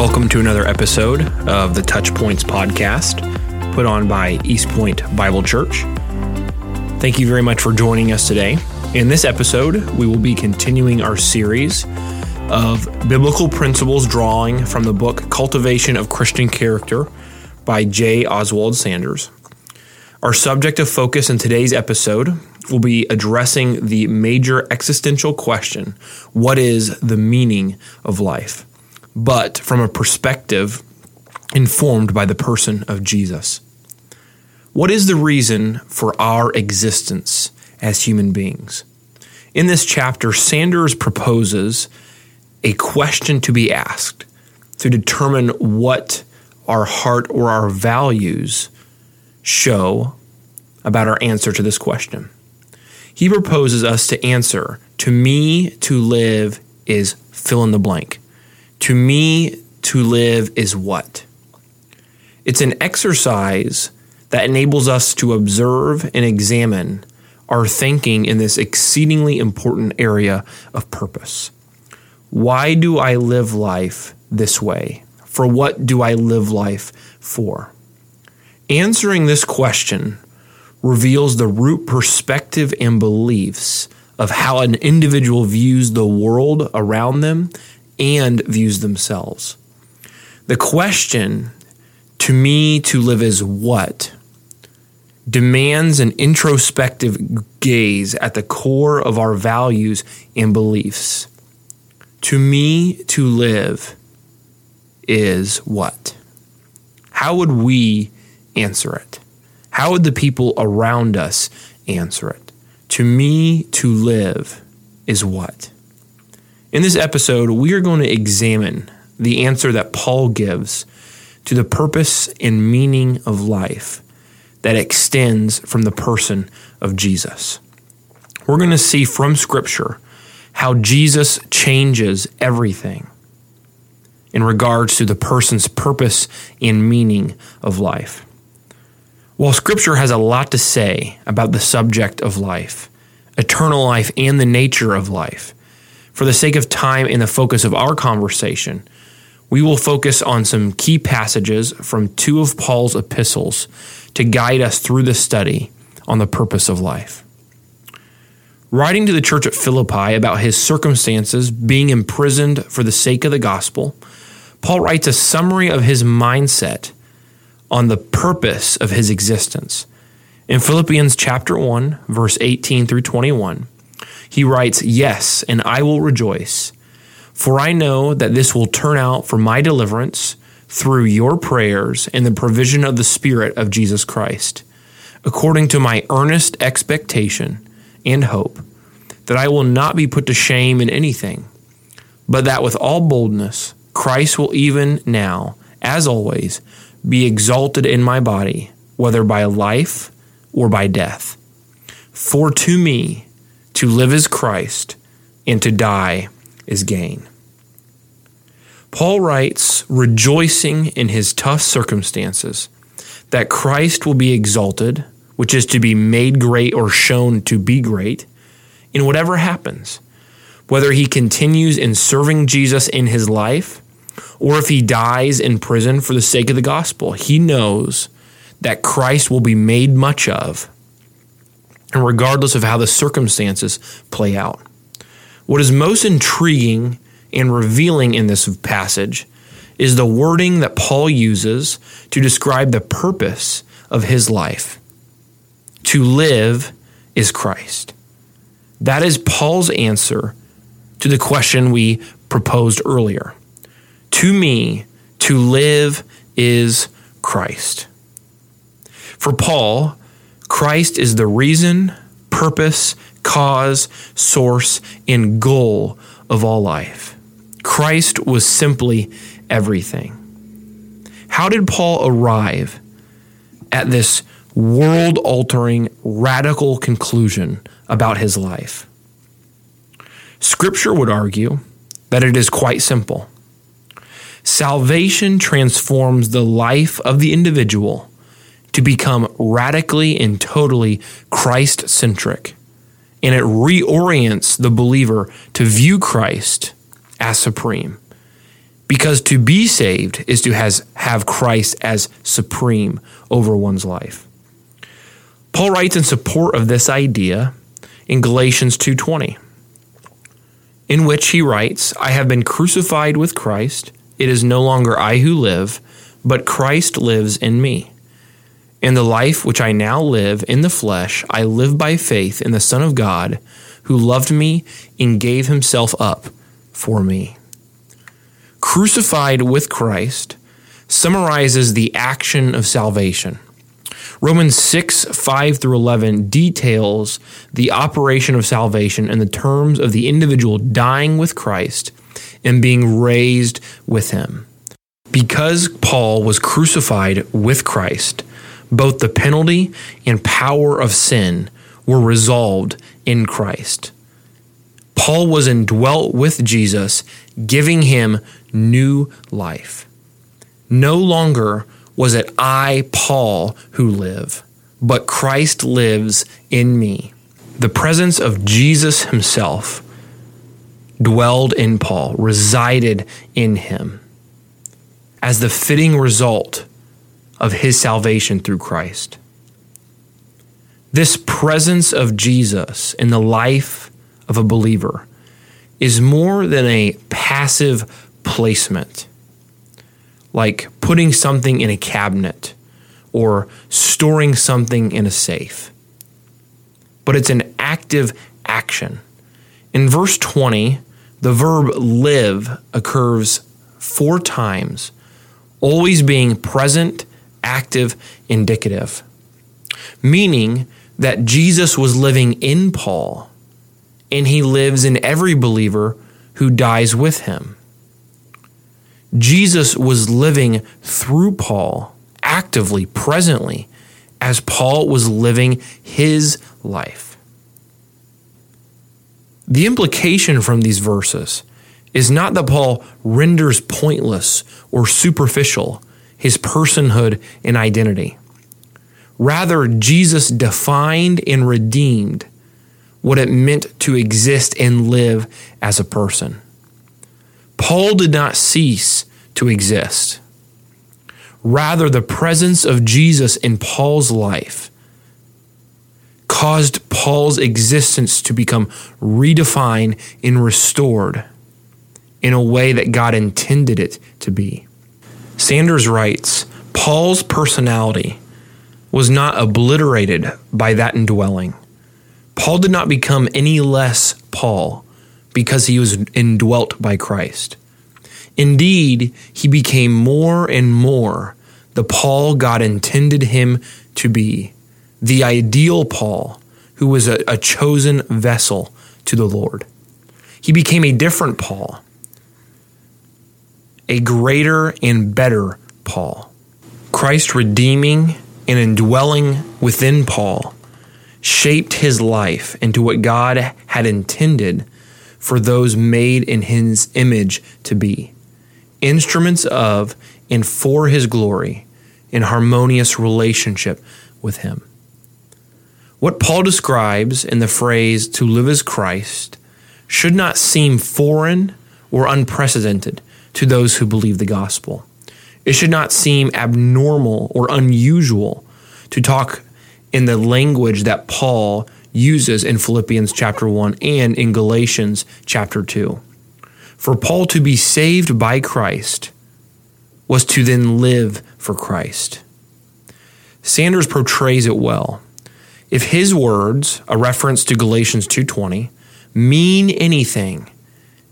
Welcome to another episode of the TouchPointes podcast, put on by East Point Bible Church. Thank you very much for joining us today. In this episode, we will be continuing our series of biblical principles drawing from the book Cultivation of Christian Character by J. Oswald Sanders. Our subject of focus in today's episode will be addressing the major existential question what is the meaning of life? But from a perspective informed by the person of Jesus. What is the reason for our existence as human beings? In this chapter, Sanders proposes a question to be asked to determine what our heart or our values show about our answer to this question. He proposes us to answer to me to live is fill in the blank. To me to live is what? It's an exercise that enables us to observe and examine our thinking in this exceedingly important area of purpose. Why do I live life this way? For what do I live life for? Answering this question reveals the root perspective and beliefs of how an individual views the world around them and views themselves. The question to me to live as what demands an introspective gaze at the core of our values and beliefs. To me, to live is what? How would we answer it? How would the people around us answer it? To me, to live is what? In this episode, we are going to examine the answer that Paul gives to the purpose and meaning of life that extends from the person of Jesus. We're going to see from Scripture how Jesus changes everything in regards to the person's purpose and meaning of life. While Scripture has a lot to say about the subject of life, eternal life, and the nature of life, for the sake of time and the focus of our conversation, we will focus on some key passages from two of Paul's epistles to guide us through the study on the purpose of life. Writing to the church at Philippi about his circumstances being imprisoned for the sake of the gospel, Paul writes a summary of his mindset on the purpose of his existence. In Philippians chapter 1, verse 18 through 21, he writes, Yes, and I will rejoice, for I know that this will turn out for my deliverance through your prayers and the provision of the Spirit of Jesus Christ, according to my earnest expectation and hope that I will not be put to shame in anything, but that with all boldness Christ will even now, as always, be exalted in my body, whether by life or by death. For to me, to live is Christ, and to die is gain. Paul writes, rejoicing in his tough circumstances, that Christ will be exalted, which is to be made great or shown to be great, in whatever happens, whether he continues in serving Jesus in his life or if he dies in prison for the sake of the gospel. He knows that Christ will be made much of, and regardless of how the circumstances play out. What is most intriguing and revealing in this passage is the wording that Paul uses to describe the purpose of his life. To live is Christ. That is Paul's answer to the question we proposed earlier. To me, to live is Christ. For Paul, Christ is the reason, purpose, cause, source, and goal of all life. Christ was simply everything. How did Paul arrive at this world altering, radical conclusion about his life? Scripture would argue that it is quite simple. Salvation transforms the life of the individual to become radically and totally Christ centric, and it reorients the believer to view Christ as supreme. Because to be saved is to has, have Christ as supreme over one's life. Paul writes in support of this idea in Galatians 2:20, in which he writes, "I have been crucified with Christ; it is no longer I who live, but Christ lives in me." In the life which I now live in the flesh, I live by faith in the Son of God, who loved me and gave himself up for me. Crucified with Christ summarizes the action of salvation. Romans 6, 5 through 11 details the operation of salvation in the terms of the individual dying with Christ and being raised with him. Because Paul was crucified with Christ, both the penalty and power of sin were resolved in Christ. Paul was indwelt with Jesus, giving him new life. No longer was it I, Paul, who live, but Christ lives in me. The presence of Jesus himself dwelled in Paul, resided in him, as the fitting result of his salvation through Christ. This presence of Jesus in the life of a believer is more than a passive placement, like putting something in a cabinet or storing something in a safe. But it's an active action. In verse 20, the verb live occurs four times, always being present active indicative, meaning that Jesus was living in Paul and he lives in every believer who dies with him. Jesus was living through Paul actively, presently, as Paul was living his life. The implication from these verses is not that Paul renders pointless or superficial his personhood and identity. Rather, Jesus defined and redeemed what it meant to exist and live as a person. Paul did not cease to exist. Rather, the presence of Jesus in Paul's life caused Paul's existence to become redefined and restored in a way that God intended it to be. Sanders writes Paul's personality was not obliterated by that indwelling. Paul did not become any less Paul because he was indwelt by Christ. Indeed, he became more and more the Paul God intended him to be, the ideal Paul who was a, a chosen vessel to the Lord. He became a different Paul, a greater and better Paul. Christ redeeming and indwelling within Paul shaped his life into what God had intended for those made in his image to be instruments of and for his glory in harmonious relationship with him. What Paul describes in the phrase to live as Christ should not seem foreign or unprecedented to those who believe the gospel. It should not seem abnormal or unusual to talk in the language that Paul uses in Philippians chapter 1 and in Galatians chapter 2. For Paul to be saved by Christ was to then live for Christ. Sanders portrays it well. If his words, a reference to Galatians 2:20, mean anything,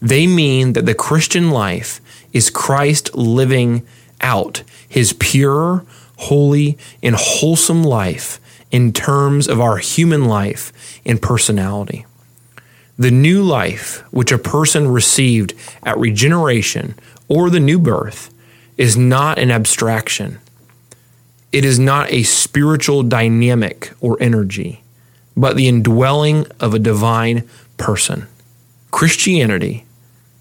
they mean that the Christian life is Christ living out his pure, holy, and wholesome life in terms of our human life and personality. The new life which a person received at regeneration or the new birth is not an abstraction. It is not a spiritual dynamic or energy, but the indwelling of a divine person. Christianity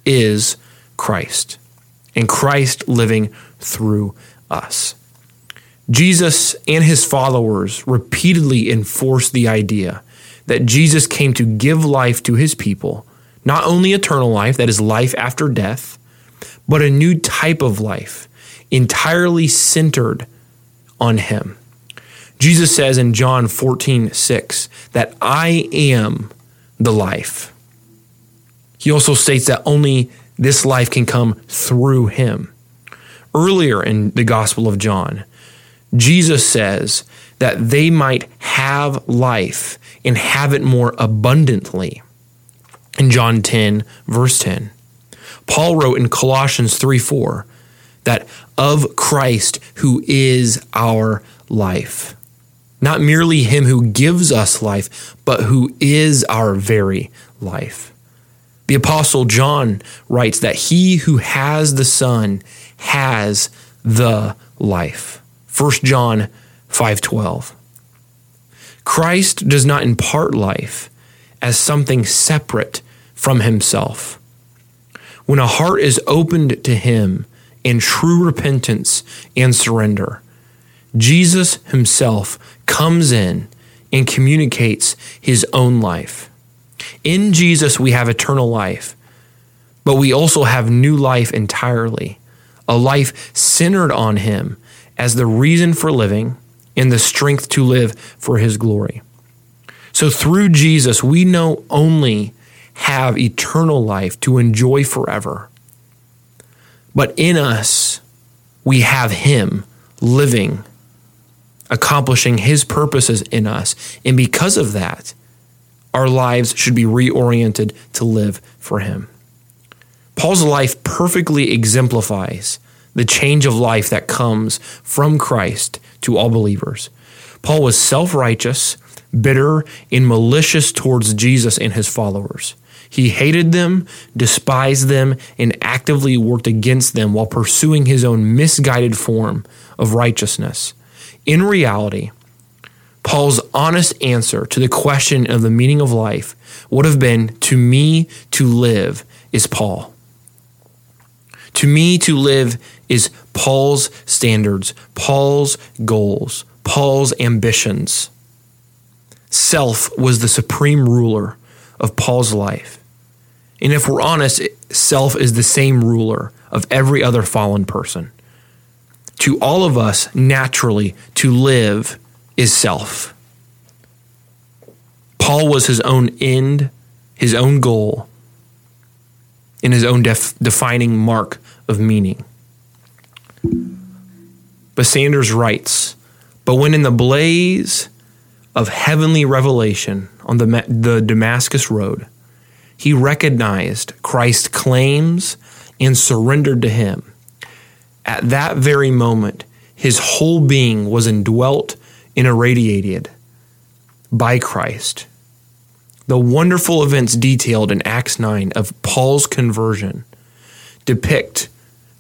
is Christ and Christ living through us. Jesus and his followers repeatedly enforced the idea that Jesus came to give life to his people, not only eternal life, that is life after death, but a new type of life, entirely centered on Him. Jesus says in John 14, 6, that I am the life. He also states that only this life can come through Him. Earlier in the Gospel of John, Jesus says that they might have life and have it more abundantly. In John 10, verse 10, Paul wrote in Colossians 3 4 that of Christ who is our life. Not merely him who gives us life, but who is our very life. The Apostle John writes that he who has the Son has the life. 1 John 5:12. Christ does not impart life as something separate from himself. When a heart is opened to him in true repentance and surrender, Jesus himself comes in and communicates his own life. In Jesus, we have eternal life, but we also have new life entirely, a life centered on him as the reason for living and the strength to live for his glory. So through Jesus, we know only have eternal life to enjoy forever. But in us, we have him living, accomplishing his purposes in us. And because of that, our lives should be reoriented to live for him. Paul's life perfectly exemplifies the change of life that comes from Christ to all believers. Paul was self righteous, bitter, and malicious towards Jesus and his followers. He hated them, despised them, and actively worked against them while pursuing his own misguided form of righteousness. In reality, Paul's honest answer to the question of the meaning of life would have been To me to live is Paul. To me, to live is Paul's standards, Paul's goals, Paul's ambitions. Self was the supreme ruler of Paul's life. And if we're honest, self is the same ruler of every other fallen person. To all of us, naturally, to live is self. Paul was his own end, his own goal, and his own def- defining mark of meaning. But Sanders writes, but when in the blaze of heavenly revelation on the, the Damascus Road, he recognized Christ's claims and surrendered to him. At that very moment, his whole being was indwelt and irradiated by Christ. The wonderful events detailed in Acts 9 of Paul's conversion depict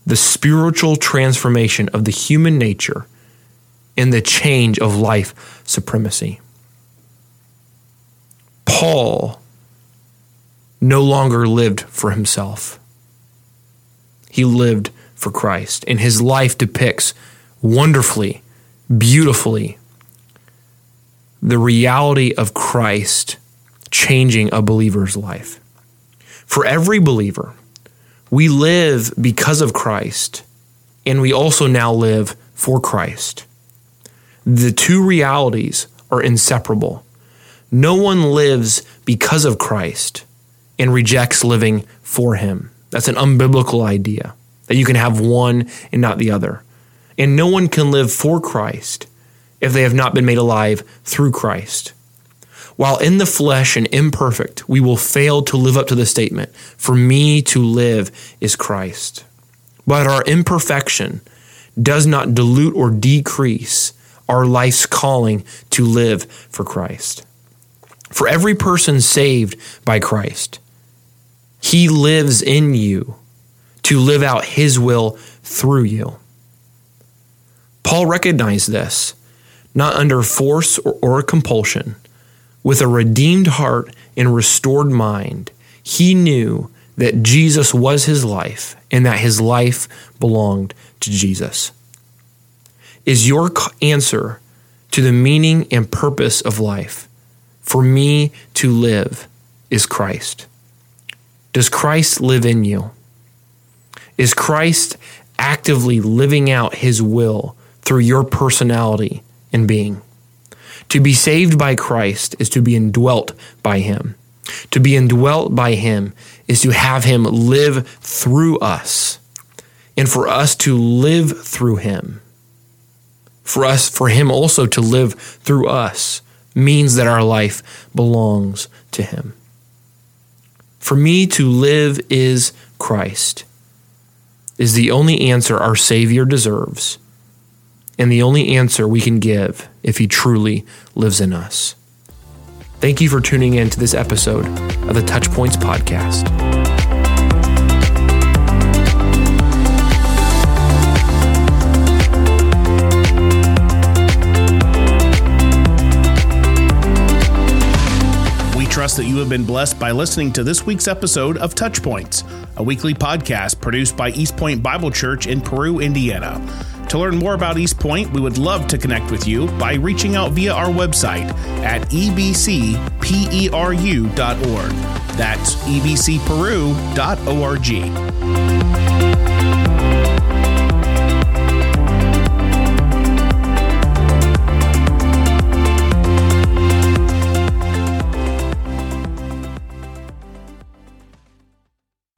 the spiritual transformation of the human nature and the change of life supremacy. Paul no longer lived for himself. He lived for Christ, and his life depicts wonderfully, beautifully, the reality of Christ changing a believer's life. For every believer, we live because of Christ, and we also now live for Christ. The two realities are inseparable. No one lives because of Christ and rejects living for Him. That's an unbiblical idea that you can have one and not the other. And no one can live for Christ if they have not been made alive through Christ. While in the flesh and imperfect, we will fail to live up to the statement, For me to live is Christ. But our imperfection does not dilute or decrease our life's calling to live for Christ. For every person saved by Christ, he lives in you to live out his will through you. Paul recognized this, not under force or, or compulsion with a redeemed heart and restored mind, he knew that Jesus was his life and that his life belonged to Jesus. Is your answer to the meaning and purpose of life for me to live is Christ? Does Christ live in you? Is Christ actively living out his will through your personality and being? To be saved by Christ is to be indwelt by him. To be indwelt by him is to have him live through us and for us to live through him. For us, for him also to live through us means that our life belongs to him. For me to live is Christ, is the only answer our Savior deserves, and the only answer we can give if He truly lives in us. Thank you for tuning in to this episode of the TouchPointes Podcast. We trust that you have been blessed by listening to this week's episode of TouchPointes, a weekly podcast produced by East Point Bible Church in Peru, Indiana. To learn more about East Point, we would love to connect with you by reaching out via our website at ebcperu.org. That's ebcperu.org.